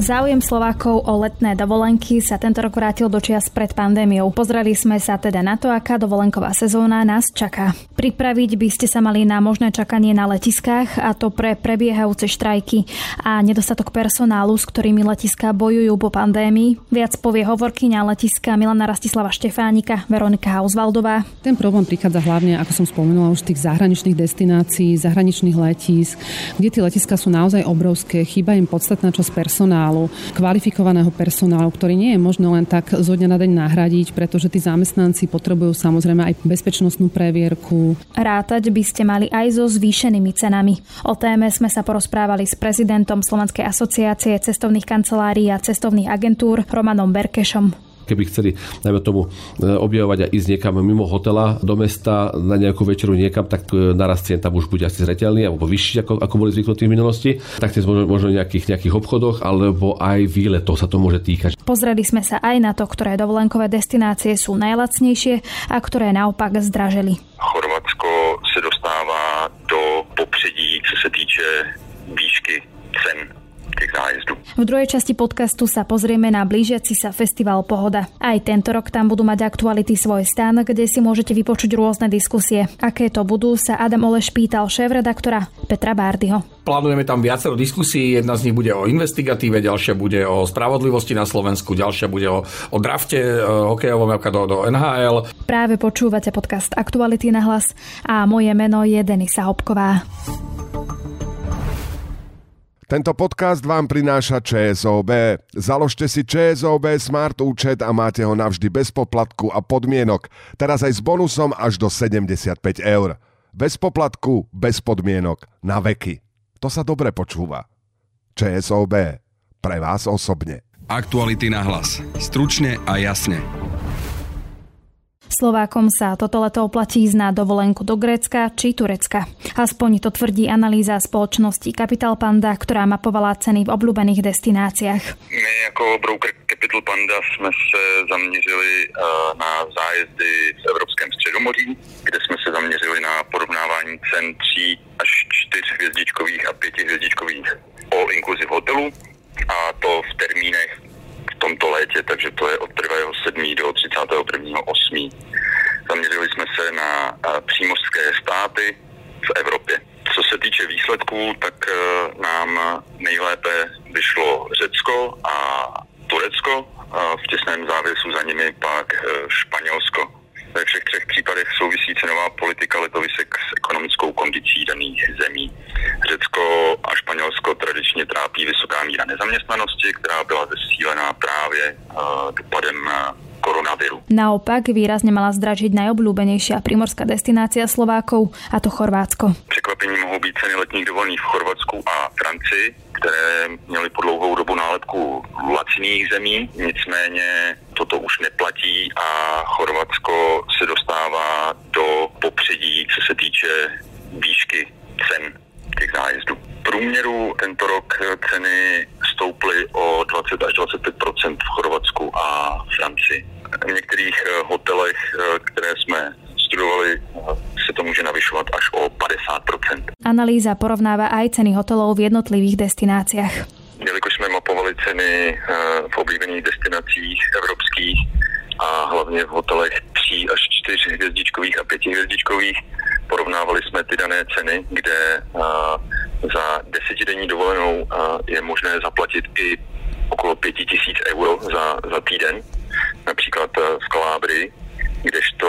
Záujem Slovákov o letné dovolenky sa tento rok vrátil do čias pred pandémiou. Pozreli sme sa teda na to, aká dovolenková sezóna nás čaká. Pripraviť by ste sa mali na možné čakanie na letiskách a to pre prebiehajúce štrajky a nedostatok personálu, s ktorými letiská bojujú po pandémii. Viac povie hovorkyňa letiska Milana Rastislava Štefánika, Veronika Hausvaldová. Ten problém prichádza hlavne, ako som spomenula, už tých zahraničných destinácií, zahraničných letísk, kde tie letiska sú naozaj obrovské, chýba im podstatná časť personálu personálu, kvalifikovaného personálu, ktorý nie je možné len tak zo dňa na deň nahradiť, pretože tí zamestnanci potrebujú samozrejme aj bezpečnostnú previerku. Rátať by ste mali aj so zvýšenými cenami. O téme sme sa porozprávali s prezidentom Slovenskej asociácie cestovných kancelárií a cestovných agentúr Romanom Berkešom keby chceli, najmä tomu, e, objavovať a ísť niekam mimo hotela do mesta na nejakú večeru niekam, tak e, naraz cien tam už bude asi zretelný alebo vyšší, ako, ako boli zvyknutí v minulosti. Tak možno, možno nejakých, nejakých obchodoch alebo aj výletov sa to môže týkať. Pozreli sme sa aj na to, ktoré dovolenkové destinácie sú najlacnejšie a ktoré naopak zdraželi. Chorvatsko se dostává do popředí, co se týče výšky cen tých zájazdov. V druhej časti podcastu sa pozrieme na blížiaci sa festival Pohoda. Aj tento rok tam budú mať aktuality svoj stan, kde si môžete vypočuť rôzne diskusie. Aké to budú, sa Adam Oleš pýtal šéf-redaktora Petra Bárdyho. Plánujeme tam viacero diskusí, jedna z nich bude o investigatíve, ďalšia bude o spravodlivosti na Slovensku, ďalšia bude o, o drafte e, hokejovom do, do NHL. Práve počúvate podcast Aktuality na hlas a moje meno je Denisa Hopková. Tento podcast vám prináša ČSOB. Založte si ČSOB Smart účet a máte ho navždy bez poplatku a podmienok. Teraz aj s bonusom až do 75 eur. Bez poplatku, bez podmienok, na veky. To sa dobre počúva. ČSOB. Pre vás osobne. Aktuality na hlas. Stručne a jasne. Slovákom sa toto leto oplatí ísť na dovolenku do Grécka či Turecka. Aspoň to tvrdí analýza spoločnosti Capital Panda, ktorá mapovala ceny v obľúbených destináciách. My ako broker Capital Panda jsme se zaměřili eh, na zájezdy v Evropském středomoří, kde jsme se zaměřili na porovnávání cen 3 až 4 hvězdičkových a 5 hvězdičkových all inclusive hotelů a to v termínech tomto létě, takže to je od 1. 7. do 31. 8. Zaměřili jsme se na přímořské státy v Evropě. Co se týče výsledků, tak e, nám nejlépe vyšlo Řecko a Turecko, v těsném závěsu za nimi pak e, Španělsko. Ve všech třech případech souvisí cenová politika letovisek s ekonomickou kondicí daných zemí. Řecko a Španělsko tradičně trápí vysoká míra nezaměstnanosti, která byla zesílená právě uh, dopadem koronaviru. Naopak výrazne mala zdražiť najobľúbenejšia primorská destinácia Slovákov, a to Chorvátsko. Překvapení mohou být ceny letních dovolených v Chorvatsku a Francii, které měly po dlouhou dobu nálepku laciných zemí, nicméně toto už neplatí a Chorvatsko se dostává do popředí, co se týče výšky cen těch zájezdů. V průměru tento rok ceny stouply o 20 až 25% v Chorvatsku a Francii. V některých hotelech, které jsme studovali, se to může navyšovat až o 50% Analýza porovnáva aj ceny hotelov v jednotlivých destináciách. Jelikož jsme mapovali ceny eh, v oblíbených destinacích evropských a hlavně v hotelech 3 až 4 hvězdičkových a 5 hvězdičkových, porovnávali jsme ty dané ceny, kde za desetidenní dovolenou je možné zaplatit i okolo 5000 euro za, za týden, například v Kalábrii, kdežto,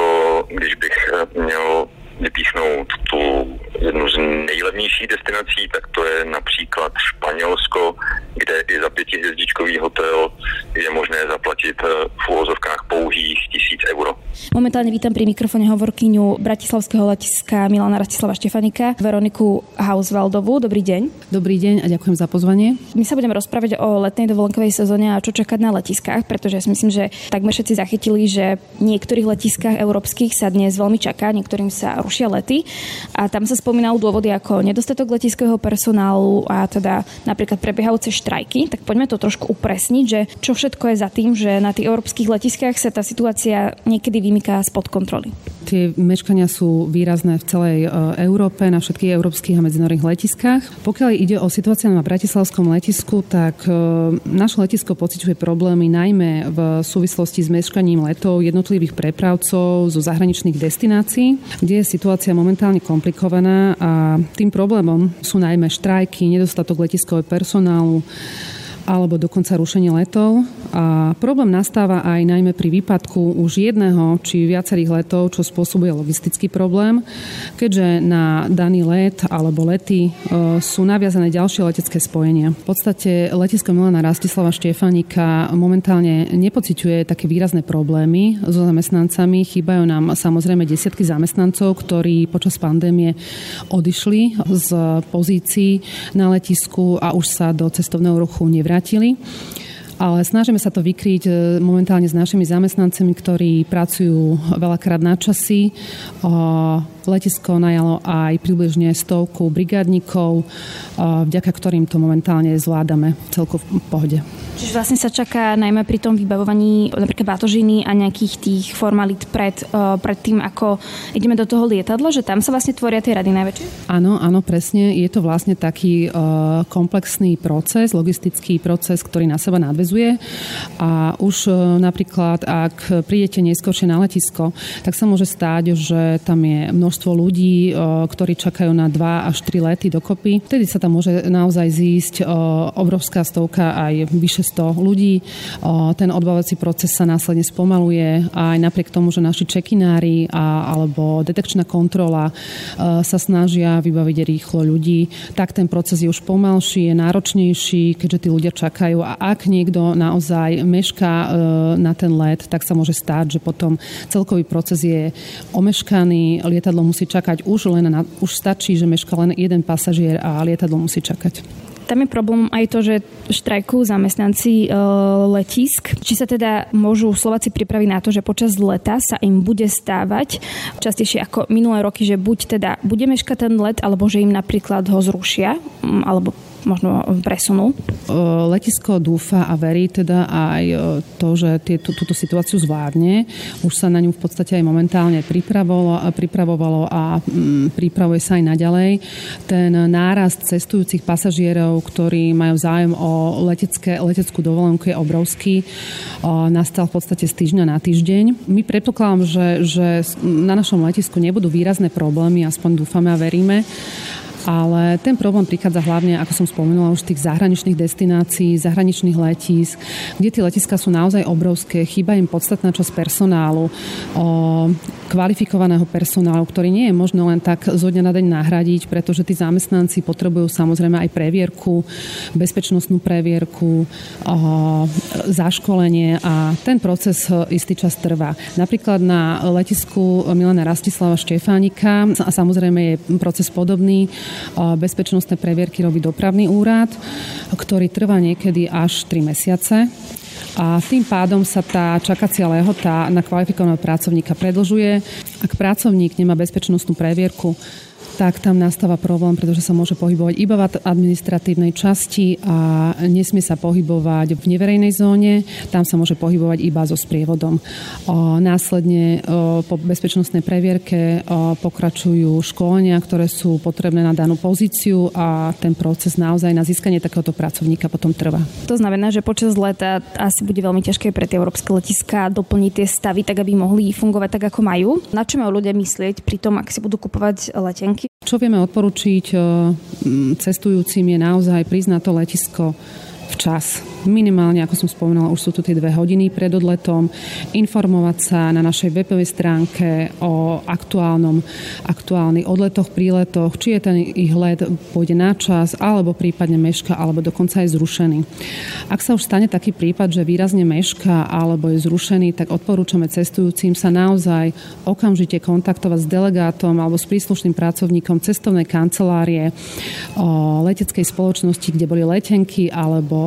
když bych měl vypíchnout tu jednu z nejlevnějších destinací, tak to je například Španělsko, kde i za pětihvězdičkový hotel je možné zaplatit eh, v úvozovkách pouhých tisíc euro. Momentálne vítam pri mikrofóne hovorkyňu Bratislavského letiska Milana Rastislava Štefanika, Veroniku Hausvaldovú. Dobrý deň. Dobrý deň a ďakujem za pozvanie. My sa budeme rozprávať o letnej dovolenkovej sezóne a čo čakať na letiskách, pretože si myslím, že takmer všetci zachytili, že v niektorých letiskách európskych sa dnes veľmi čaká, niektorým sa rušia lety a tam sa spomínal dôvody ako nedostatok letiského personálu a teda napríklad prebiehajúce štrajky. Tak poďme to trošku upresniť, že čo všetko je za tým, že na tých európskych letiskách sa tá situácia niekedy vymyká spod kontroly. Tie meškania sú výrazné v celej e, Európe, na všetkých európskych a medzinárodných letiskách. Pokiaľ ide o situáciu na Bratislavskom letisku, tak e, naše letisko pociťuje problémy najmä v súvislosti s meškaním letov jednotlivých prepravcov zo zahraničných destinácií, kde je situácia momentálne komplikovaná a tým problémom sú najmä štrajky, nedostatok letiskového personálu, alebo dokonca rušenie letov. A problém nastáva aj najmä pri výpadku už jedného či viacerých letov, čo spôsobuje logistický problém, keďže na daný let alebo lety e, sú naviazané ďalšie letecké spojenia. V podstate letisko Milana Rastislava Štefanika momentálne nepociťuje také výrazné problémy so zamestnancami. Chýbajú nám samozrejme desiatky zamestnancov, ktorí počas pandémie odišli z pozícií na letisku a už sa do cestovného ruchu nevrátili vrátili ale snažíme sa to vykryť e, momentálne s našimi zamestnancami, ktorí pracujú veľakrát na časy. Letisko najalo aj približne stovku brigádnikov, vďaka ktorým to momentálne zvládame celko v pohode. Čiže vlastne sa čaká najmä pri tom vybavovaní napríklad batožiny a nejakých tých formalít pred, pred tým, ako ideme do toho lietadla, že tam sa vlastne tvoria tie rady najväčšie? Áno, áno, presne. Je to vlastne taký komplexný proces, logistický proces, ktorý na seba nadvezuje. A už napríklad, ak prídete neskôršie na letisko, tak sa môže stáť, že tam je množstvo ľudí, ktorí čakajú na 2 až 3 lety dokopy. Vtedy sa tam môže naozaj zísť obrovská stovka aj vyše 100 ľudí. Ten odbavací proces sa následne spomaluje a aj napriek tomu, že naši čekinári a, alebo detekčná kontrola sa snažia vybaviť rýchlo ľudí, tak ten proces je už pomalší, je náročnejší, keďže tí ľudia čakajú. A ak niekto naozaj mešká na ten let, tak sa môže stáť, že potom celkový proces je omeškaný, lietadlo musí čakať už len na, už stačí, že meška len jeden pasažier a lietadlo musí čakať tam je problém aj to, že štrajkujú zamestnanci e, letisk. Či sa teda môžu Slováci pripraviť na to, že počas leta sa im bude stávať častejšie ako minulé roky, že buď teda bude meškať ten let, alebo že im napríklad ho zrušia, alebo možno presunú? Letisko dúfa a verí teda aj to, že tie, tú, túto situáciu zvládne. Už sa na ňu v podstate aj momentálne pripravovalo, pripravovalo a mm, pripravuje sa aj naďalej. Ten nárast cestujúcich pasažierov, ktorí majú zájem o letecké, leteckú dovolenku je obrovský. Nastal v podstate z týždňa na týždeň. My predpokladám, že, že na našom letisku nebudú výrazné problémy, aspoň dúfame a veríme ale ten problém prichádza hlavne, ako som spomenula, už tých zahraničných destinácií, zahraničných letísk, kde tie letiska sú naozaj obrovské, chýba im podstatná časť personálu, o, kvalifikovaného personálu, ktorý nie je možné len tak zo dňa na deň nahradiť, pretože tí zamestnanci potrebujú samozrejme aj previerku, bezpečnostnú previerku, o, zaškolenie a ten proces istý čas trvá. Napríklad na letisku Milana Rastislava Štefánika a samozrejme je proces podobný, bezpečnostné previerky robí dopravný úrad, ktorý trvá niekedy až 3 mesiace a tým pádom sa tá čakacia lehota na kvalifikovaného pracovníka predlžuje. Ak pracovník nemá bezpečnostnú previerku, tak tam nastáva problém, pretože sa môže pohybovať iba v administratívnej časti a nesmie sa pohybovať v neverejnej zóne. Tam sa môže pohybovať iba so sprievodom. Následne po bezpečnostnej previerke pokračujú školenia, ktoré sú potrebné na danú pozíciu a ten proces naozaj na získanie takéhoto pracovníka potom trvá. To znamená, že počas leta asi bude veľmi ťažké pre tie európske letiská doplniť tie stavy tak, aby mohli fungovať tak, ako majú. Na čo majú ľudia myslieť pri tom, ak si budú kupovať letenky? Čo vieme odporučiť eh, cestujúcim je naozaj na to letisko včas minimálne, ako som spomenula, už sú tu tie dve hodiny pred odletom, informovať sa na našej webovej stránke o aktuálnom, aktuálnych odletoch, príletoch, či je ten ich let pôjde na čas, alebo prípadne meška, alebo dokonca je zrušený. Ak sa už stane taký prípad, že výrazne meška alebo je zrušený, tak odporúčame cestujúcim sa naozaj okamžite kontaktovať s delegátom alebo s príslušným pracovníkom cestovnej kancelárie leteckej spoločnosti, kde boli letenky alebo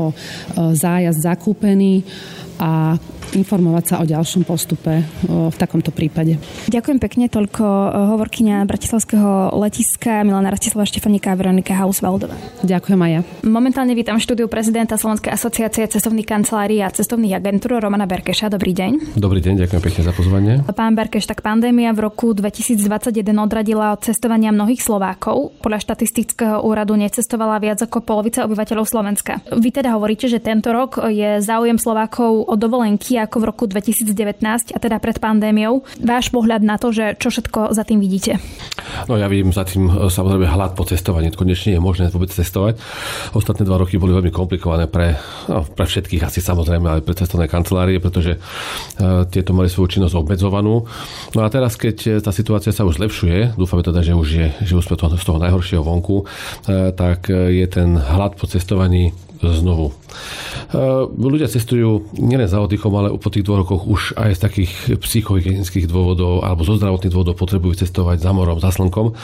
zájazd zakúpený a informovať sa o ďalšom postupe v takomto prípade. Ďakujem pekne, toľko hovorkyňa Bratislavského letiska Milana Rastislava Štefanika a Veronika Hausvaldová. Ďakujem aj ja. Momentálne vítam štúdiu prezidenta Slovenskej asociácie cestovných kancelárií a cestovných agentúr Romana Berkeša. Dobrý deň. Dobrý deň, ďakujem pekne za pozvanie. Pán Berkeš, tak pandémia v roku 2021 odradila od cestovania mnohých Slovákov. Podľa štatistického úradu necestovala viac ako polovica obyvateľov Slovenska. Vy teda hovoríte, že tento rok je záujem Slovákov o dovolenky ako v roku 2019 a teda pred pandémiou. Váš pohľad na to, že čo všetko za tým vidíte? No ja vidím za tým e, samozrejme hlad po cestovaní. Konečne je možné vôbec cestovať. Ostatné dva roky boli veľmi komplikované pre, no, pre všetkých asi samozrejme, ale pre cestovné kancelárie, pretože uh, tieto mali svoju činnosť obmedzovanú. No a teraz, keď e, tá situácia sa už zlepšuje, dúfame teda, že už, je, že už sme to, z toho najhoršieho vonku, uh, tak je ten hlad po cestovaní znovu. Ľudia cestujú nielen za oddychom, ale po tých dvoch rokoch už aj z takých psychohygienických dôvodov alebo zo zdravotných dôvodov potrebujú cestovať za morom, za slnkom.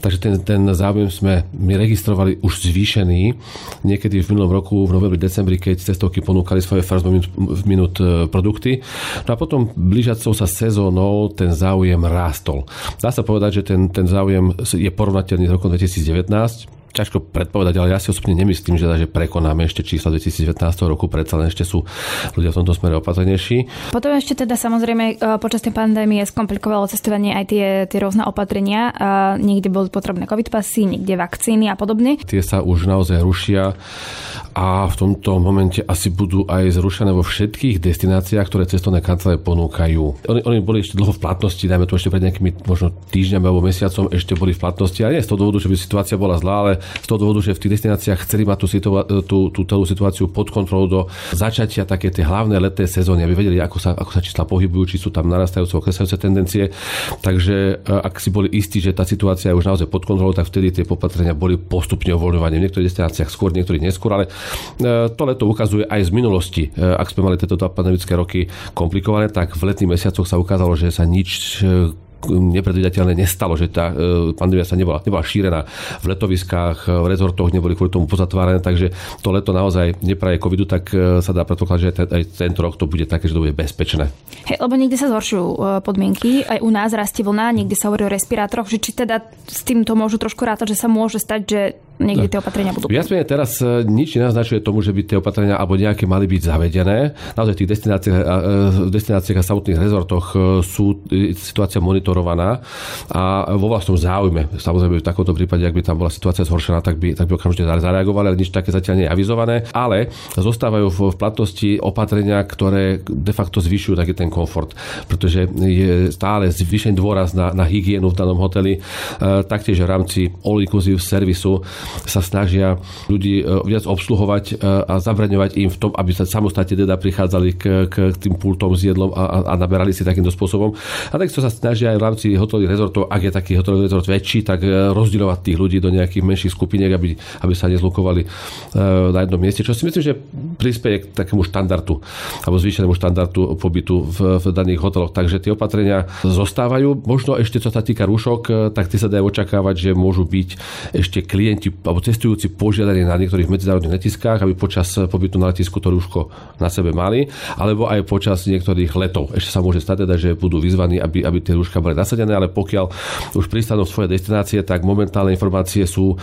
Takže ten, ten záujem sme my registrovali už zvýšený niekedy v minulom roku, v novembri, decembri, keď cestovky ponúkali svoje first minút, minút e, produkty. No a potom blížacou sa sezónou ten záujem rástol. Dá sa povedať, že ten, ten záujem je porovnateľný s rokom 2019 ťažko predpovedať, ale ja si osobne nemyslím, že, že prekonáme ešte čísla 2019 roku, predsa len ešte sú ľudia v tomto smere opatrnejší. Potom ešte teda samozrejme e, počas tej pandémie skomplikovalo cestovanie aj tie, tie rôzne opatrenia. Niekde boli potrebné covid pasy, niekde vakcíny a podobne. Tie sa už naozaj rušia a v tomto momente asi budú aj zrušené vo všetkých destináciách, ktoré cestovné kancelárie ponúkajú. Oni, oni boli ešte dlho v platnosti, dajme to ešte pred nejakými možno týždňami alebo mesiacom ešte boli v platnosti. A nie z toho dôvodu, že by situácia bola zlá, ale z toho dôvodu, že v tých destináciách chceli mať tú, situa- tú, tú celú situáciu pod kontrolou do začatia také tie hlavné letné sezóny, aby vedeli, ako sa, ako sa čísla pohybujú, či sú tam narastajúce klesajúce tendencie. Takže e, ak si boli istí, že tá situácia je už naozaj pod kontrolou, tak vtedy tie popatrenia boli postupne uvoľňované. V niektorých destináciách skôr, niektorých neskôr, ale E, to leto ukazuje aj z minulosti. E, ak sme mali tieto pandemické roky komplikované, tak v letných mesiacoch sa ukázalo, že sa nič e, nepredvidateľné nestalo, že tá e, pandémia sa nebola, nebola šírená v letoviskách, v rezortoch, neboli kvôli tomu pozatvárané, takže to leto naozaj nepraje covidu, tak e, sa dá predpokladať, že aj tento rok to bude také, že to bude bezpečné. Hej, lebo niekde sa zhoršujú e, podmienky, aj u nás rastie vlna, niekde sa hovorí o respirátoroch, že či teda s týmto môžu trošku rátať, že sa môže stať, že niekde tie opatrenia budú. Menej teraz nič nenaznačuje tomu, že by tie opatrenia alebo nejaké mali byť zavedené. Naozaj v tých destináciách, v destináciách a samotných rezortoch sú situácia monitor monitorovaná a vo vlastnom záujme. Samozrejme, v takomto prípade, ak by tam bola situácia zhoršená, tak by, tak by okamžite zareagovali, ale nič také zatiaľ nie je avizované. Ale zostávajú v, platnosti opatrenia, ktoré de facto zvyšujú taký ten komfort, pretože je stále zvýšený dôraz na, na hygienu v danom hoteli. E, taktiež v rámci all inclusive servisu sa snažia ľudí e, viac obsluhovať e, a zabraňovať im v tom, aby sa samostatne teda prichádzali k, k tým pultom s jedlom a, a naberali si takýmto spôsobom. A takisto sa snažia aj v rámci hotelových rezortov, ak je taký hotelový rezort väčší, tak e, rozdielovať tých ľudí do nejakých menších skupiniek, aby, aby sa nezlukovali na jednom mieste. Čo si myslím, že prispieje k takému štandardu alebo zvýšenému štandardu pobytu v, v daných hoteloch. Takže tie opatrenia zostávajú. Možno ešte, čo sa týka rúšok, e, tak tie sa dajú očakávať, že môžu byť ešte klienti alebo cestujúci požiadaní na niektorých medzinárodných letiskách, aby počas pobytu na letisku to rúško na sebe mali, alebo aj počas niektorých letov. Ešte sa môže stať teda, že budú vyzvaní, aby, aby tie rúška boli nasadené, ale pokiaľ už pristanú svoje destinácie, tak momentálne informácie sú e,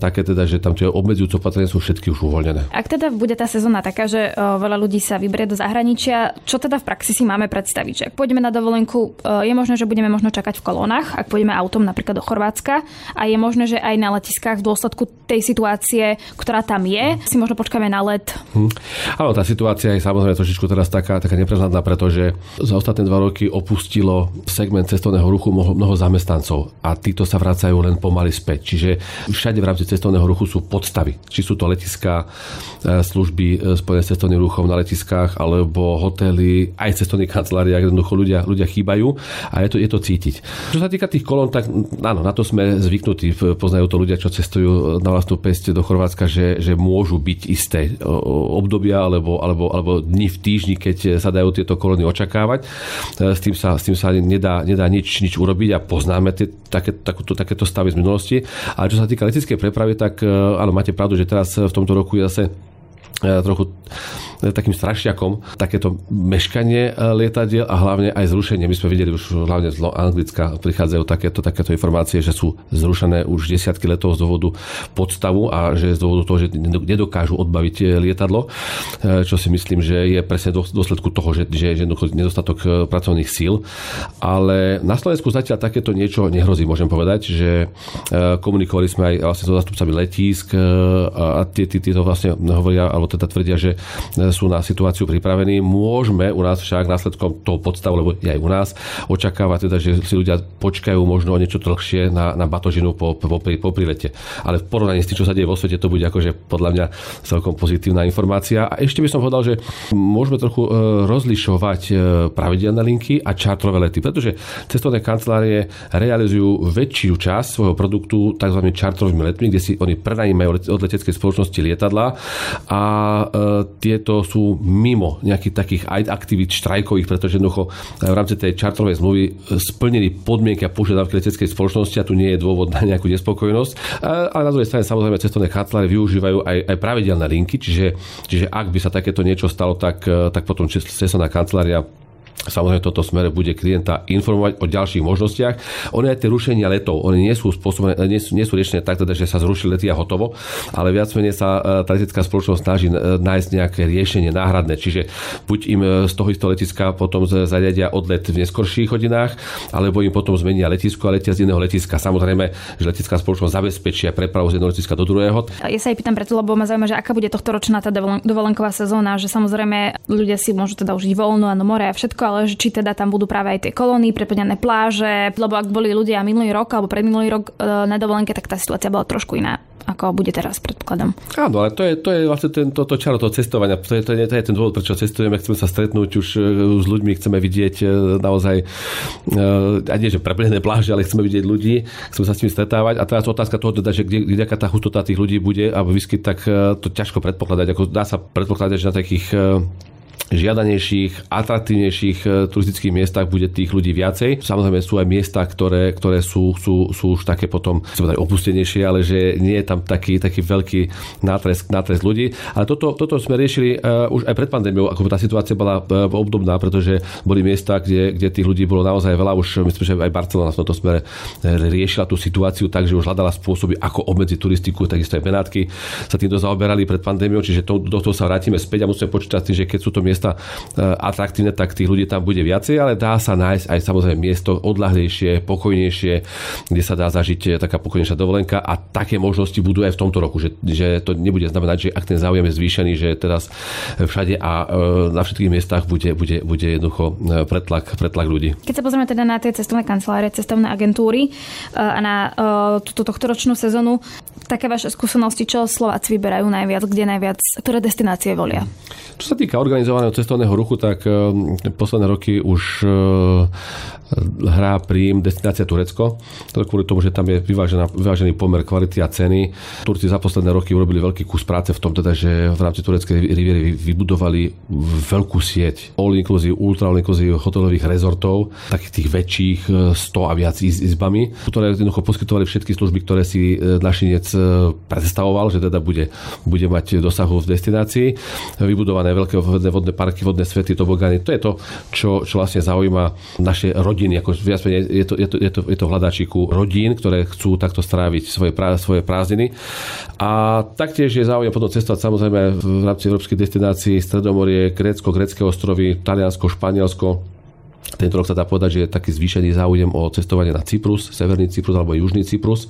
také teda, že tam tie obmedzujúce opatrenia sú všetky už uvoľnené. Ak teda bude tá sezóna taká, že e, veľa ľudí sa vyberie do zahraničia, čo teda v praxi si máme predstaviť? Že ak pôjdeme na dovolenku, e, je možné, že budeme možno čakať v kolónach, ak pôjdeme autom napríklad do Chorvátska a je možné, že aj na letiskách v dôsledku tej situácie, ktorá tam je, si možno počkáme na let. Hm. Tá situácia je samozrejme trošičku teraz taká, taká neprehľadná, pretože za ostatné dva roky opustilo segment cestovného ruchu mnoho, zamestnancov a títo sa vracajú len pomaly späť. Čiže všade v rámci cestovného ruchu sú podstavy. Či sú to letiská e, služby e, spojené s cestovným ruchom na letiskách alebo hotely, aj cestovných kanceláriách, jednoducho ľudia, ľudia chýbajú a je to, je to cítiť. Čo sa týka tých kolón, tak áno, na to sme zvyknutí. Poznajú to ľudia, čo cestujú na vlastnú pesť do Chorvátska, že, že môžu byť isté obdobia alebo, alebo, alebo dni v týždni, keď sa dajú tieto kolóny očakávať. E, s tým sa, s tým sa nedá, nedá nič nič, urobiť a poznáme tie, také, takúto, takéto stavy z minulosti. Ale čo sa týka leteckej prepravy, tak e, áno, máte pravdu, že teraz v tomto roku je zase trochu takým strašiakom takéto meškanie lietadiel a hlavne aj zrušenie. My sme videli už hlavne z Anglicka prichádzajú takéto, takéto informácie, že sú zrušené už desiatky letov z dôvodu podstavu a že z dôvodu toho, že nedokážu odbaviť lietadlo, čo si myslím, že je presne dôsledku toho, že, že je nedostatok pracovných síl. Ale na Slovensku zatiaľ takéto niečo nehrozí, môžem povedať, že komunikovali sme aj vlastne so zastupcami letísk a tieto vlastne hovoria, alebo teda tvrdia, že sú na situáciu pripravení. Môžeme u nás však následkom toho podstavu, lebo aj u nás, očakávať teda, že si ľudia počkajú možno o niečo dlhšie na, na batožinu po, po, po prilete. Ale v porovnaní s tým, čo sa deje vo svete, to bude akože podľa mňa celkom pozitívna informácia. A ešte by som povedal, že môžeme trochu e, rozlišovať e, pravidelné linky a čartrové lety, pretože cestovné kancelárie realizujú väčšiu časť svojho produktu tzv. čartrovými letmi, kde si oni prenajímajú od leteckej spoločnosti lietadla a e, tieto sú mimo nejakých takých aktivít štrajkových, pretože jednoducho v rámci tej čartrovej zmluvy splnili podmienky a požiadavky leteckej spoločnosti a tu nie je dôvod na nejakú nespokojnosť. Ale na druhej strane samozrejme cestovné kancelárie využívajú aj, aj pravidelné linky, čiže, čiže ak by sa takéto niečo stalo, tak, tak potom cestovná kancelária Samozrejme, toto smere bude klienta informovať o ďalších možnostiach. Oni aj tie rušenia letov, oni nie sú, spôsobené, nie sú, nie sú riešené tak, teda, že sa zrušili lety a hotovo, ale viac menej sa e, tá letecká spoločnosť snaží e, nájsť nejaké riešenie náhradné. Čiže buď im e, z toho istého letiska potom zariadia odlet v neskorších hodinách, alebo im potom zmenia letisko a letia z iného letiska. Samozrejme, že letecká spoločnosť zabezpečia prepravu z jedného letiska do druhého. Ja sa aj pýtam preto, lebo ma zaujíma, že aká bude tohto ročná tá dovolenková sezóna, že samozrejme ľudia si môžu teda užiť voľno, a more a všetko, ale že či teda tam budú práve aj tie kolóny, preplnené pláže, lebo ak boli ľudia minulý rok alebo predminulý rok e, na dovolenke, tak tá situácia bola trošku iná ako bude teraz, predpokladom. Áno, ale to je, to je vlastne ten, to, to čaro toho cestovania. To je, to, je, to je ten dôvod, prečo cestujeme. Chceme sa stretnúť už e, s ľuďmi, chceme vidieť e, naozaj, a nie že preplnené pláže, ale chceme vidieť ľudí, chceme sa s nimi stretávať. A teraz otázka toho, teda, že kde, kde tá hustota tých ľudí bude a vyskyt, tak to ťažko predpokladať. Ako dá sa predpokladať, že na takých žiadanejších, atraktívnejších e, turistických miestach bude tých ľudí viacej. Samozrejme sú aj miesta, ktoré, ktoré sú, sú, sú už také potom povedať, opustenejšie, ale že nie je tam taký, taký veľký nátresk, nátresk ľudí. Ale toto, toto sme riešili uh, už aj pred pandémiou, ako tá situácia bola uh, obdobná, pretože boli miesta, kde, kde tých ľudí bolo naozaj veľa. Už myslím, že aj Barcelona v tomto smere riešila tú situáciu tak, že už hľadala spôsoby, ako obmedziť turistiku, takisto aj Benátky sa týmto zaoberali pred pandémiou, čiže to, do toho sa vrátime späť a musíme počítať že keď sú to miesta miesta e, atraktívne, tak tých ľudí tam bude viacej, ale dá sa nájsť aj samozrejme miesto odlahlejšie, pokojnejšie, kde sa dá zažiť e, taká pokojnejšia dovolenka a také možnosti budú aj v tomto roku, že, že to nebude znamenať, že ak ten záujem je zvýšený, že teraz všade a na všetkých miestach bude, bude, bude jednoducho pretlak, pretlak ľudí. Keď sa pozrieme teda na tie cestovné kancelárie, cestovné agentúry a na túto tohto ročnú sezónu, také vaše skúsenosti, čo Slováci vyberajú najviac, kde najviac, ktoré destinácie volia? Čo sa týka organizovaného cestovného ruchu, tak eh, posledné roky už eh, hrá príjm destinácia Turecko. To kvôli tomu, že tam je vyvážená, vyvážený pomer kvality a ceny. Turci za posledné roky urobili veľký kus práce v tom, teda, že v rámci tureckej riviery vybudovali veľkú sieť all inclusive, ultra all inclusive hotelových rezortov, takých tých väčších 100 eh, a viac izbami, ktoré jednoducho poskytovali všetky služby, ktoré si našinec predstavoval, že teda bude, bude mať dosahu v destinácii. Vybudované veľké vodné, vodné parky, vodné svety, tobogány. To je to, čo, čo vlastne zaujíma naše rodiny. Ako viac je to, je to, je to, je to v hľadačiku rodín, ktoré chcú takto stráviť svoje, prá, svoje prázdniny. A taktiež je záujem potom cestovať samozrejme v rámci európskych destinácií Stredomorie, Grécko, Grécké ostrovy, Taliansko, Španielsko tento rok sa dá povedať, že je taký zvýšený záujem o cestovanie na Cyprus, Severný Cyprus alebo Južný Cyprus.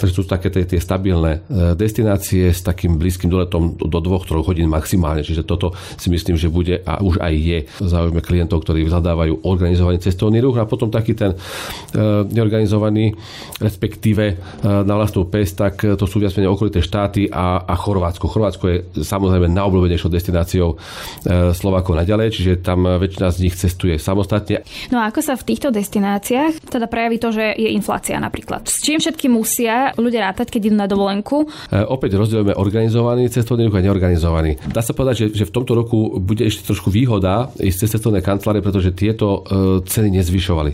Takže sú také tie, tie stabilné e, destinácie s takým blízkym doletom do dvoch, troch hodín maximálne. Čiže toto si myslím, že bude a už aj je záujme klientov, ktorí vyhľadávajú organizovaný cestovný ruch a potom taký ten e, neorganizovaný, respektíve e, na vlastnú pes, tak to sú viac menej okolité štáty a, a Chorvátsko. Chorvátsko je samozrejme najobľúbenejšou destináciou Slovákov naďalej, čiže tam väčšina z nich cestuje samostatne No a ako sa v týchto destináciách teda prejaví to, že je inflácia napríklad? S čím všetky musia ľudia rátať, keď idú na dovolenku? E, opäť rozdielujeme organizovaný cestovný ruch a neorganizovaný. Dá sa povedať, že, že v tomto roku bude ešte trošku výhoda ísť cez cestovné kancelárie, pretože tieto e, ceny nezvyšovali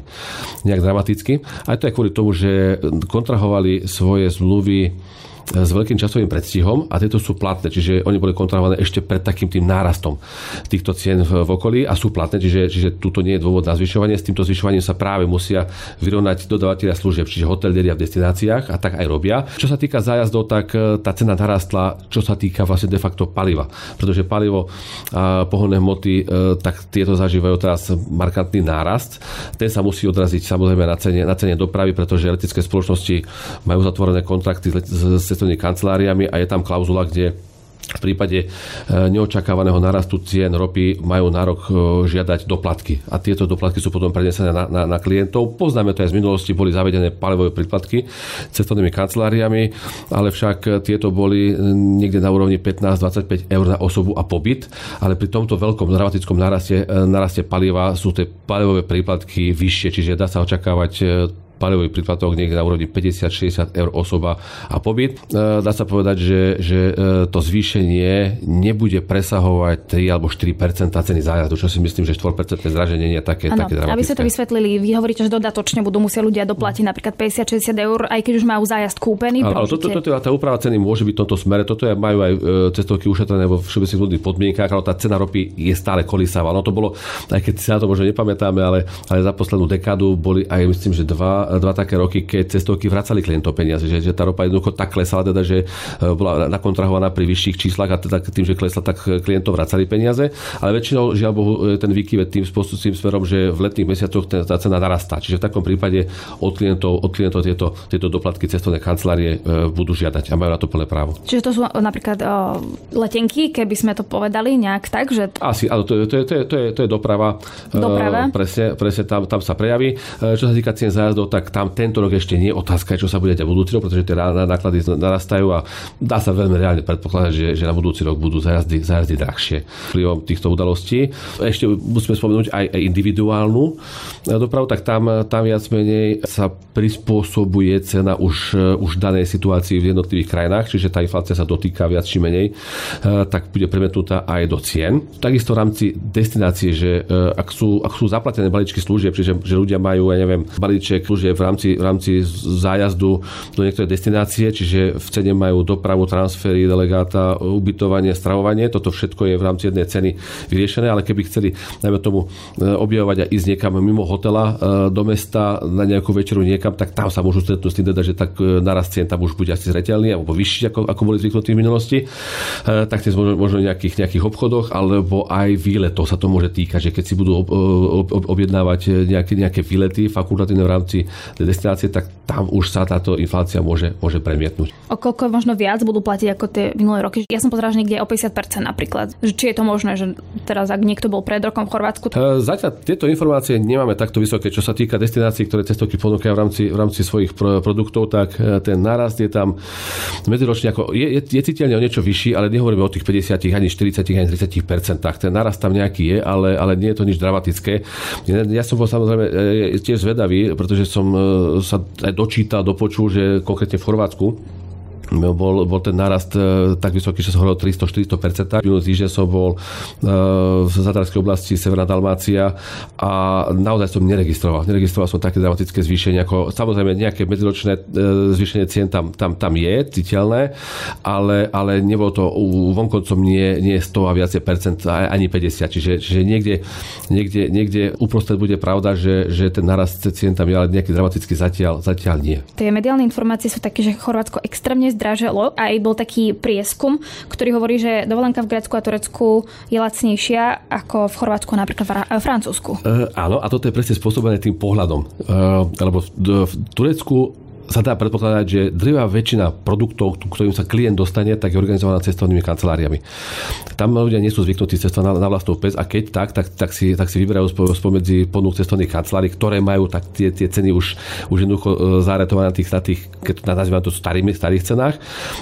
nejak dramaticky. Aj to je kvôli tomu, že kontrahovali svoje zmluvy s veľkým časovým predstihom a tieto sú platné, čiže oni boli kontrahované ešte pred takým tým nárastom týchto cien v, v okolí a sú platné, čiže, čiže tuto nie je dôvod na zvyšovanie. S týmto zvyšovaním sa práve musia vyrovnať dodávateľia služieb, čiže hotelieria v destináciách a tak aj robia. Čo sa týka zájazdov, tak e, tá cena narastla, čo sa týka vlastne de facto paliva, pretože palivo a pohonné hmoty, e, tak tieto zažívajú teraz markantný nárast. Ten sa musí odraziť samozrejme na cene, na cene dopravy, pretože letecké spoločnosti majú zatvorené kontrakty s cestovnými kanceláriami a je tam klauzula, kde v prípade e, neočakávaného narastu cien ropy majú nárok e, žiadať doplatky. A tieto doplatky sú potom prenesené na, na, na klientov. Poznáme to aj z minulosti, boli zavedené palivové príplatky cestovnými kanceláriami, ale však tieto boli niekde na úrovni 15-25 eur na osobu a pobyt, ale pri tomto veľkom dramatickom naraste, e, naraste paliva sú tie palivové príplatky vyššie, čiže dá sa očakávať palivový príplatok niekde na úrovni 50-60 eur osoba a pobyt. E, dá sa povedať, že, že e, to zvýšenie nebude presahovať 3 alebo 4 ceny zájazdu, čo si myslím, že 4 zraženie nie je také, ano, také dramatické. Aby ste to vysvetlili, vy hovoríte, že dodatočne budú musieť ľudia doplatiť napríklad 50-60 eur, aj keď už majú zájazd kúpený. Ale toto, toto, tá úprava ceny môže byť v tomto smere. Toto je, majú aj e, cestovky ušetrené vo všeobecných ľudných podmienkách, ale tá cena ropy je stále kolísavá. No to bolo, aj keď si na to možno nepamätáme, ale, ale za poslednú dekádu boli aj myslím, že dva dva také roky, keď cestovky vracali klientov peniaze, že, že tá ropa jednoducho tak klesala, teda, že e, bola nakontrahovaná pri vyšších číslach a teda tým, že klesla, tak klientov vracali peniaze. Ale väčšinou, žiaľ Bohu, e, ten výkyv tým spôsobom tým smerom, že v letných mesiacoch tá cena narastá. Čiže v takom prípade od klientov, od klientov tieto, tieto doplatky cestovné kancelárie e, budú žiadať a majú na to plné právo. Čiže to sú napríklad o, letenky, keby sme to povedali nejak tak, že... Asi, ale to je, to je, to je, to je, to je doprava. Doprava. presne, presne tam, tam sa prejaví. Čo sa týka cien zájazdov, tak tam tento rok ešte nie. Otázka čo sa bude ďať budúci rok, pretože tie náklady narastajú a dá sa veľmi reálne predpokladať, že, že na budúci rok budú zajazdy, zajazdy drahšie vplyvom týchto udalostí. Ešte musíme spomenúť aj, aj individuálnu dopravu, tak tam, tam viac menej sa prispôsobuje cena už, už danej situácii v jednotlivých krajinách, čiže tá inflácia sa dotýka viac či menej, eh, tak bude premetnutá aj do cien. Takisto v rámci destinácie, že eh, ak sú, ak sú zaplatené balíčky služieb, čiže že ľudia majú, ja neviem, balíček služieb v rámci v rámci zájazdu do niektorej destinácie, čiže v cene majú dopravu, transfery, delegáta, ubytovanie, stravovanie. Toto všetko je v rámci jednej ceny vyriešené, ale keby chceli, najmä tomu, e, objavovať a ísť niekam mimo hotela e, do mesta na nejakú večeru niekam, tak tam sa môžu stretnúť s tým, teda, že tak e, naraz cien tam už bude asi zreteľný alebo vyšší, ako, ako boli zvyknutí v minulosti. Taktiež možno, možno nejakých, nejakých obchodoch, alebo aj výletov sa to môže týkať, že keď si budú objednávať nejaké, nejaké výlety fakultatívne v rámci destinácie, tak tam už sa táto inflácia môže, môže premietnúť. O koľko možno viac budú platiť ako tie minulé roky? Ja som pozeral, že niekde o 50% napríklad. Či je to možné, že teraz ak niekto bol pred rokom v Chorvátsku? E, zatiaľ tieto informácie nemáme takto vysoké. Čo sa týka destinácií, ktoré cestovky ponúkajú v rámci, v rámci svojich produktov, tak e, ten nárast je tam medziročne ako, je, je, je citeľne o niečo vyšší, ale nehovoríme o tých 50, ani 40, ani 30 percentách. Ten nárast tam nejaký je, ale, ale nie je to nič dramatické. Ja som bol samozrejme e, tiež zvedavý, pretože som sa aj dočítal, dopočul, že konkrétne v Chorvátsku bol, bol ten nárast e, tak vysoký, že sa hovorilo 300-400%. Minulý týždeň som bol e, v Zadarskej oblasti Severná Dalmácia a naozaj som neregistroval. Neregistroval som také dramatické zvýšenie. Ako, samozrejme, nejaké medziročné e, zvýšenie cien tam, tam, tam je, citeľné, ale, ale nebolo to vonkoncom nie, nie 100 a viacej percent, ani 50. Čiže, čiže niekde, niekde, niekde uprostred bude pravda, že, že ten nárast cien tam je, ale nejaký dramatický zatiaľ, zatiaľ nie. Tie mediálne informácie sú také, že Chorvátsko extrémne zdraželo. Aj bol taký prieskum, ktorý hovorí, že dovolenka v Grécku a Turecku je lacnejšia ako v Chorvátsku napríklad v Francúzsku. E, áno, a toto je presne spôsobené tým pohľadom. E, lebo v, v Turecku sa dá predpokladať, že drvá väčšina produktov, ktorým sa klient dostane, tak je organizovaná cestovnými kanceláriami. Tam ľudia nie sú zvyknutí cestovať na, na vlastnú pes a keď tak, tak, tak, si, tak si vyberajú spomedzi ponúk cestovných kancelárií, ktoré majú tak tie, tie ceny už, už jednoducho e, zaretované na tých, na tých keď to nazývam to starými, starých cenách.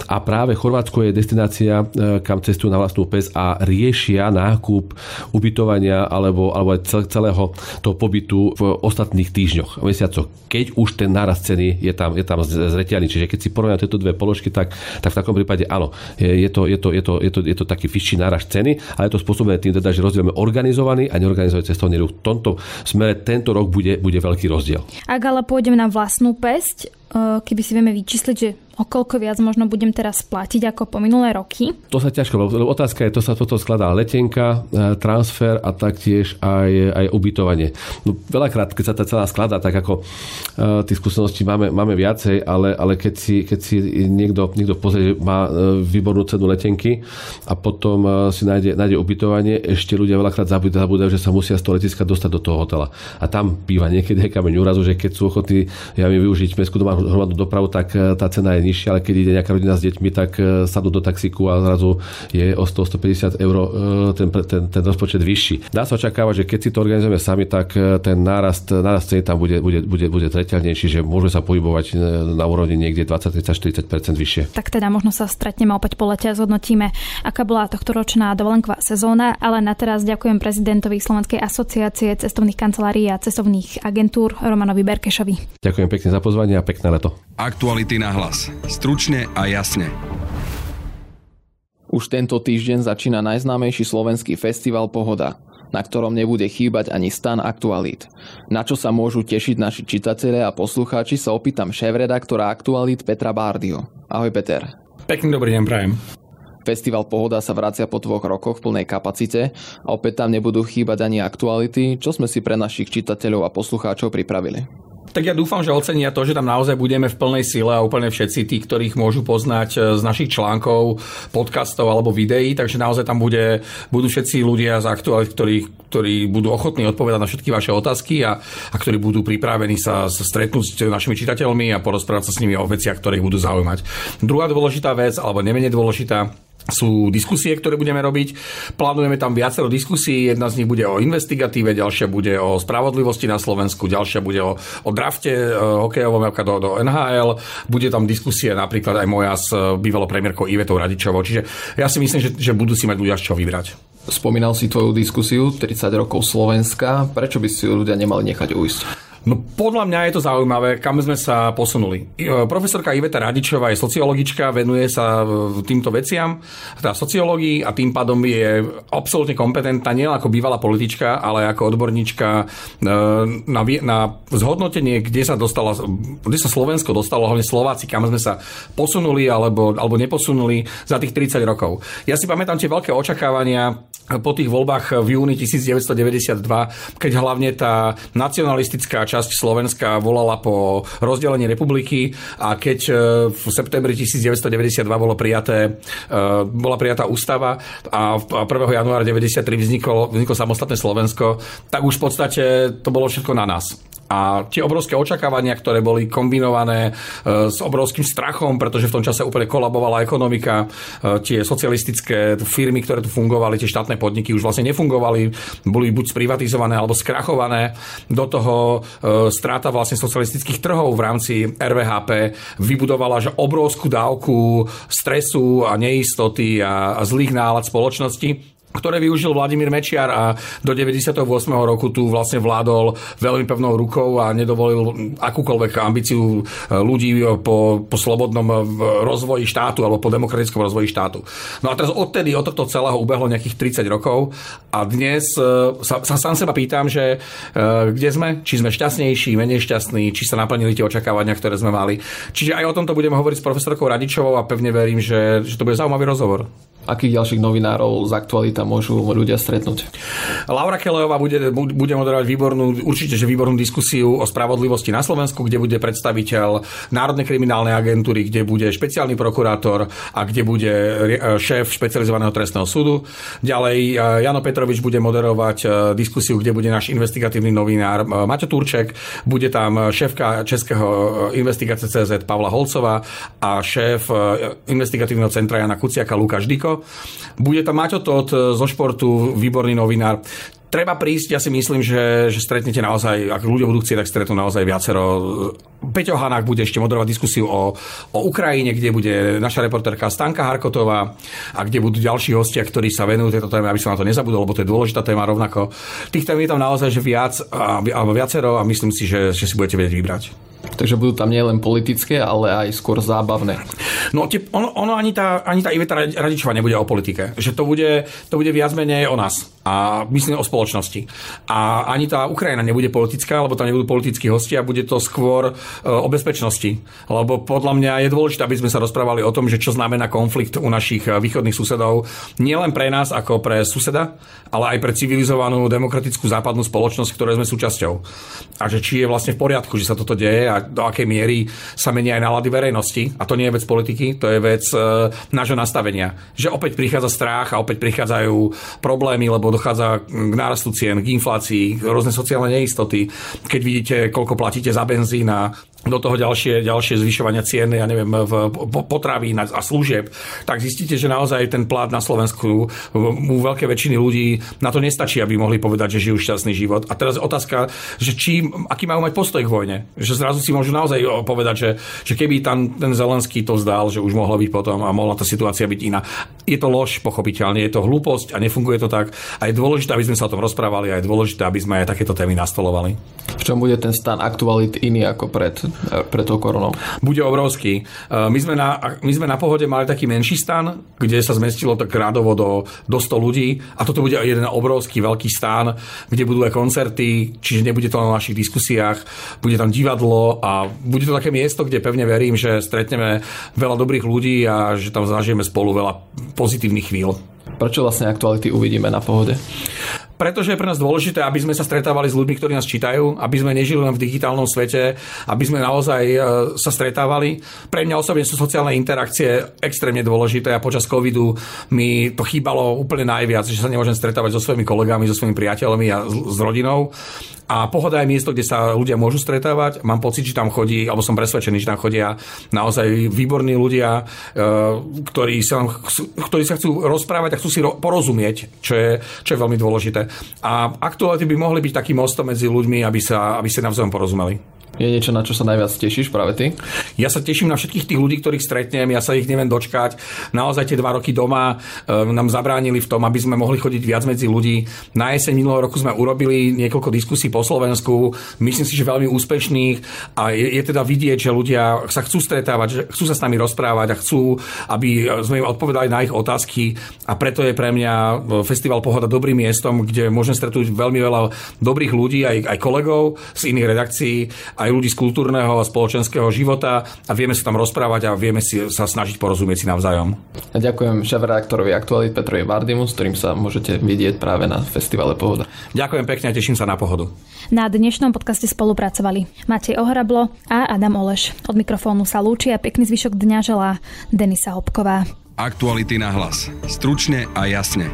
A práve Chorvátsko je destinácia, e, kam cestujú na vlastnú pes a riešia nákup ubytovania alebo, alebo aj celého toho pobytu v ostatných týždňoch, mesiacoch. Keď už ten náraz ceny je tam, je tam zreteľný. Čiže keď si porovnáme tieto dve položky, tak, tak v takom prípade áno, je, je, to, je, to, je, to, je, to, je to taký vyšší náraž ceny, ale je to spôsobené tým, teda, že rozdielme organizovaný a neorganizovaný cestovný ruch. V tomto smere tento rok bude, bude veľký rozdiel. Ak ale pôjdeme na vlastnú pesť, keby si vieme vyčísliť, že o koľko viac možno budem teraz platiť ako po minulé roky? To sa ťažko, lebo otázka je, to sa toto skladá letenka, e, transfer a taktiež aj, aj ubytovanie. No, veľakrát, keď sa tá celá skladá, tak ako uh, tých skúseností máme, máme viacej, ale, ale keď, si, keď si niekto, niekto pozrie, má uh, výbornú cenu letenky a potom si nájde, nájde ubytovanie, ešte ľudia veľakrát zabúdajú, že sa musia z toho letiska dostať do toho hotela. A tam býva niekedy kameň úrazu, že keď sú ochotní ja využiť mestskú hromadnú dopravu, tak tá cena je nižšia, ale keď ide nejaká rodina s deťmi, tak e, sadnú do taxíku a zrazu je o 100-150 eur e, ten, ten, ten rozpočet vyšší. Dá sa očakávať, že keď si to organizujeme sami, tak e, ten nárast, nárast ceny tam bude, bude, bude, bude zreteľnejší, že môžeme sa pohybovať na úrovni niekde 20, 30, 40% vyššie. Tak teda možno sa stretneme opäť po lete a zhodnotíme, aká bola tohto ročná dovolenková sezóna, ale na teraz ďakujem prezidentovi Slovenskej asociácie cestovných kancelárií a cestovných agentúr Romanovi Berkešovi. Ďakujem pekne za pozvanie a pekné leto. Aktuality na hlas. Stručne a jasne. Už tento týždeň začína najznámejší slovenský festival Pohoda, na ktorom nebude chýbať ani stan aktualít. Na čo sa môžu tešiť naši čitatelia a poslucháči sa opýtam šéf-redaktora aktualít Petra Bárdio. Ahoj Peter. Pekný dobrý deň, prajem. Festival Pohoda sa vracia po dvoch rokoch v plnej kapacite a opäť tam nebudú chýbať ani aktuality, čo sme si pre našich čitateľov a poslucháčov pripravili. Tak ja dúfam, že ocenia to, že tam naozaj budeme v plnej sile a úplne všetci tí, ktorých môžu poznať e, z našich článkov, podcastov alebo videí, takže naozaj tam bude, budú všetci ľudia z aktuálit, ktorí, ktorí budú ochotní odpovedať na všetky vaše otázky a, a ktorí budú pripravení sa, stretnúť s našimi čitateľmi a porozprávať sa s nimi o veciach, ktoré ich budú zaujímať. Druhá dôležitá vec, alebo nemenej dôležitá, sú diskusie, ktoré budeme robiť. Plánujeme tam viacero diskusí. Jedna z nich bude o investigatíve, ďalšia bude o spravodlivosti na Slovensku, ďalšia bude o, o drafte e, hokejovom do, do NHL. Bude tam diskusie napríklad aj moja s e, bývalou premiérkou Ivetou Radičovou. Čiže ja si myslím, že, že budú si mať ľudia z čo vybrať. Spomínal si tvoju diskusiu 30 rokov Slovenska. Prečo by si ju ľudia nemali nechať ujsť? No podľa mňa je to zaujímavé, kam sme sa posunuli. E, profesorka Iveta Radičová je sociologička, venuje sa e, týmto veciam, teda sociológii a tým pádom je absolútne kompetentná nie ako bývalá politička, ale ako odborníčka e, na, na zhodnotenie, kde sa, dostala, kde sa Slovensko dostalo, hlavne Slováci, kam sme sa posunuli alebo, alebo neposunuli za tých 30 rokov. Ja si pamätám tie veľké očakávania po tých voľbách v júni 1992, keď hlavne tá nacionalistická časť Slovenska volala po rozdelení republiky a keď e, v septembri 1992 bolo prijaté, e, bola prijatá ústava a 1. januára 1993 vzniklo, vzniklo samostatné Slovensko, tak už v podstate to bolo všetko na nás. A tie obrovské očakávania, ktoré boli kombinované e, s obrovským strachom, pretože v tom čase úplne kolabovala ekonomika, tie socialistické firmy, ktoré tu fungovali, tie štátne podniky už vlastne nefungovali, boli buď sprivatizované alebo skrachované. Do toho E, strata vlastne socialistických trhov v rámci RVHP vybudovala že obrovskú dávku stresu a neistoty a, a zlých nálad spoločnosti ktoré využil Vladimír Mečiar a do 98. roku tu vlastne vládol veľmi pevnou rukou a nedovolil akúkoľvek ambíciu e, ľudí po, po slobodnom e, rozvoji štátu alebo po demokratickom rozvoji štátu. No a teraz odtedy, od tohto celého ubehlo nejakých 30 rokov a dnes e, sa, sa sám seba pýtam, že kde sme, či sme šťastnejší, menej šťastní, či sa naplnili tie očakávania, ktoré sme mali. Čiže aj o tomto budeme hovoriť s profesorkou Radičovou a pevne verím, že, že to bude zaujímavý rozhovor akých ďalších novinárov z aktualita môžu ľudia stretnúť? Laura Kelejová bude, bude moderovať výbornú, určite, že výbornú diskusiu o spravodlivosti na Slovensku, kde bude predstaviteľ Národnej kriminálnej agentúry, kde bude špeciálny prokurátor a kde bude šéf špecializovaného trestného súdu. Ďalej e, Jano Petrovič bude moderovať e, diskusiu, kde bude náš investigatívny novinár e, Maťo Turček, bude tam šéfka Českého investigácie CZ Pavla Holcová a šéf investigatívneho centra Jana Kuciaka Lukáš Diko. so Bude tam Maťo Todt e, zo športu, výborný novinár treba prísť, ja si myslím, že, že stretnete naozaj, ak ľudia budú chcieť, tak stretnú naozaj viacero. Peťo Hanák bude ešte moderovať diskusiu o, o Ukrajine, kde bude naša reportérka Stanka Harkotová a kde budú ďalší hostia, ktorí sa venujú tejto téme, aby som na to nezabudol, lebo to je dôležitá téma rovnako. Tých tém je tam naozaj že viac, alebo viacero a myslím si, že, že si budete vedieť vybrať. Takže budú tam nielen politické, ale aj skôr zábavné. No, ono, ono ani, tá, ani tá Iveta Radičová nebude o politike. Že to bude, to bude viac menej o nás. A myslím o spoločnosti. A ani tá Ukrajina nebude politická, lebo tam nebudú politickí hostia, bude to skôr e, o bezpečnosti. Lebo podľa mňa je dôležité, aby sme sa rozprávali o tom, že čo znamená konflikt u našich e, východných susedov. Nielen pre nás ako pre suseda, ale aj pre civilizovanú demokratickú západnú spoločnosť, ktoré sme súčasťou. A že či je vlastne v poriadku, že sa toto deje a do akej miery sa menia aj nálady verejnosti. A to nie je vec politiky, to je vec e, nášho nastavenia. Že opäť prichádza strach a opäť prichádzajú problémy, lebo dochádza k nárastu cien, k inflácii, rôzne sociálne neistoty. Keď vidíte, koľko platíte za benzín a do toho ďalšie, ďalšie zvyšovania cien, ja neviem, v potravín a služieb, tak zistíte, že naozaj ten plát na Slovensku u veľkej väčšiny ľudí na to nestačí, aby mohli povedať, že žijú šťastný život. A teraz otázka, že či, aký majú mať postoj k vojne. Že zrazu si môžu naozaj povedať, že, že keby tam ten Zelenský to zdal, že už mohlo byť potom a mohla tá situácia byť iná. Je to lož, pochopiteľne, je to hlúposť a nefunguje to tak. A je dôležité, aby sme sa o tom rozprávali a je dôležité, aby sme aj takéto témy nastolovali. V čom bude ten stan aktualit iný ako pred pre tou koronou? Bude obrovský. E, my sme, na, my sme na pohode mali taký menší stan, kde sa zmestilo tak rádovo do, do 100 ľudí a toto bude jeden obrovský veľký stan, kde budú aj koncerty, čiže nebude to na našich diskusiách, bude tam divadlo a bude to také miesto, kde pevne verím, že stretneme veľa dobrých ľudí a že tam zažijeme spolu veľa pozitívnych chvíľ. Prečo vlastne aktuality uvidíme na pohode? Pretože je pre nás dôležité, aby sme sa stretávali s ľuďmi, ktorí nás čítajú, aby sme nežili len v digitálnom svete, aby sme naozaj e, sa stretávali. Pre mňa osobne sú sociálne interakcie extrémne dôležité a počas covidu mi to chýbalo úplne najviac, že sa nemôžem stretávať so svojimi kolegami, so svojimi priateľmi a s rodinou. A pohoda je miesto, kde sa ľudia môžu stretávať. Mám pocit, že tam chodí, alebo som presvedčený, že tam chodia naozaj výborní ľudia, e, ktorí sa, ktorí sa chcú rozprávať a chcú si porozumieť, čo je, čo je veľmi dôležité. A aktuálne by mohli byť takým mostom medzi ľuďmi, aby sa, aby sa navzájom porozumeli. Je niečo, na čo sa najviac tešíš práve ty? Ja sa teším na všetkých tých ľudí, ktorých stretnem, ja sa ich neviem dočkať. Naozaj tie dva roky doma e, nám zabránili v tom, aby sme mohli chodiť viac medzi ľudí. Na jeseň minulého roku sme urobili niekoľko diskusí po Slovensku, myslím si, že veľmi úspešných a je, je teda vidieť, že ľudia sa chcú stretávať, že chcú sa s nami rozprávať a chcú, aby sme im odpovedali na ich otázky a preto je pre mňa e, Festival Pohoda dobrým miestom, kde môžem stretnúť veľmi veľa dobrých ľudí, aj, aj kolegov z iných redakcií aj ľudí z kultúrneho a spoločenského života a vieme sa tam rozprávať a vieme si sa snažiť porozumieť si navzájom. A ďakujem šéf-redaktorovi Aktualit Petrovi Vardimu, s ktorým sa môžete vidieť práve na festivale Pohoda. Ďakujem pekne a teším sa na pohodu. Na dnešnom podcaste spolupracovali Matej Ohrablo a Adam Oleš. Od mikrofónu sa lúči a pekný zvyšok dňa želá Denisa Hopková. Aktuality na hlas. Stručne a jasne.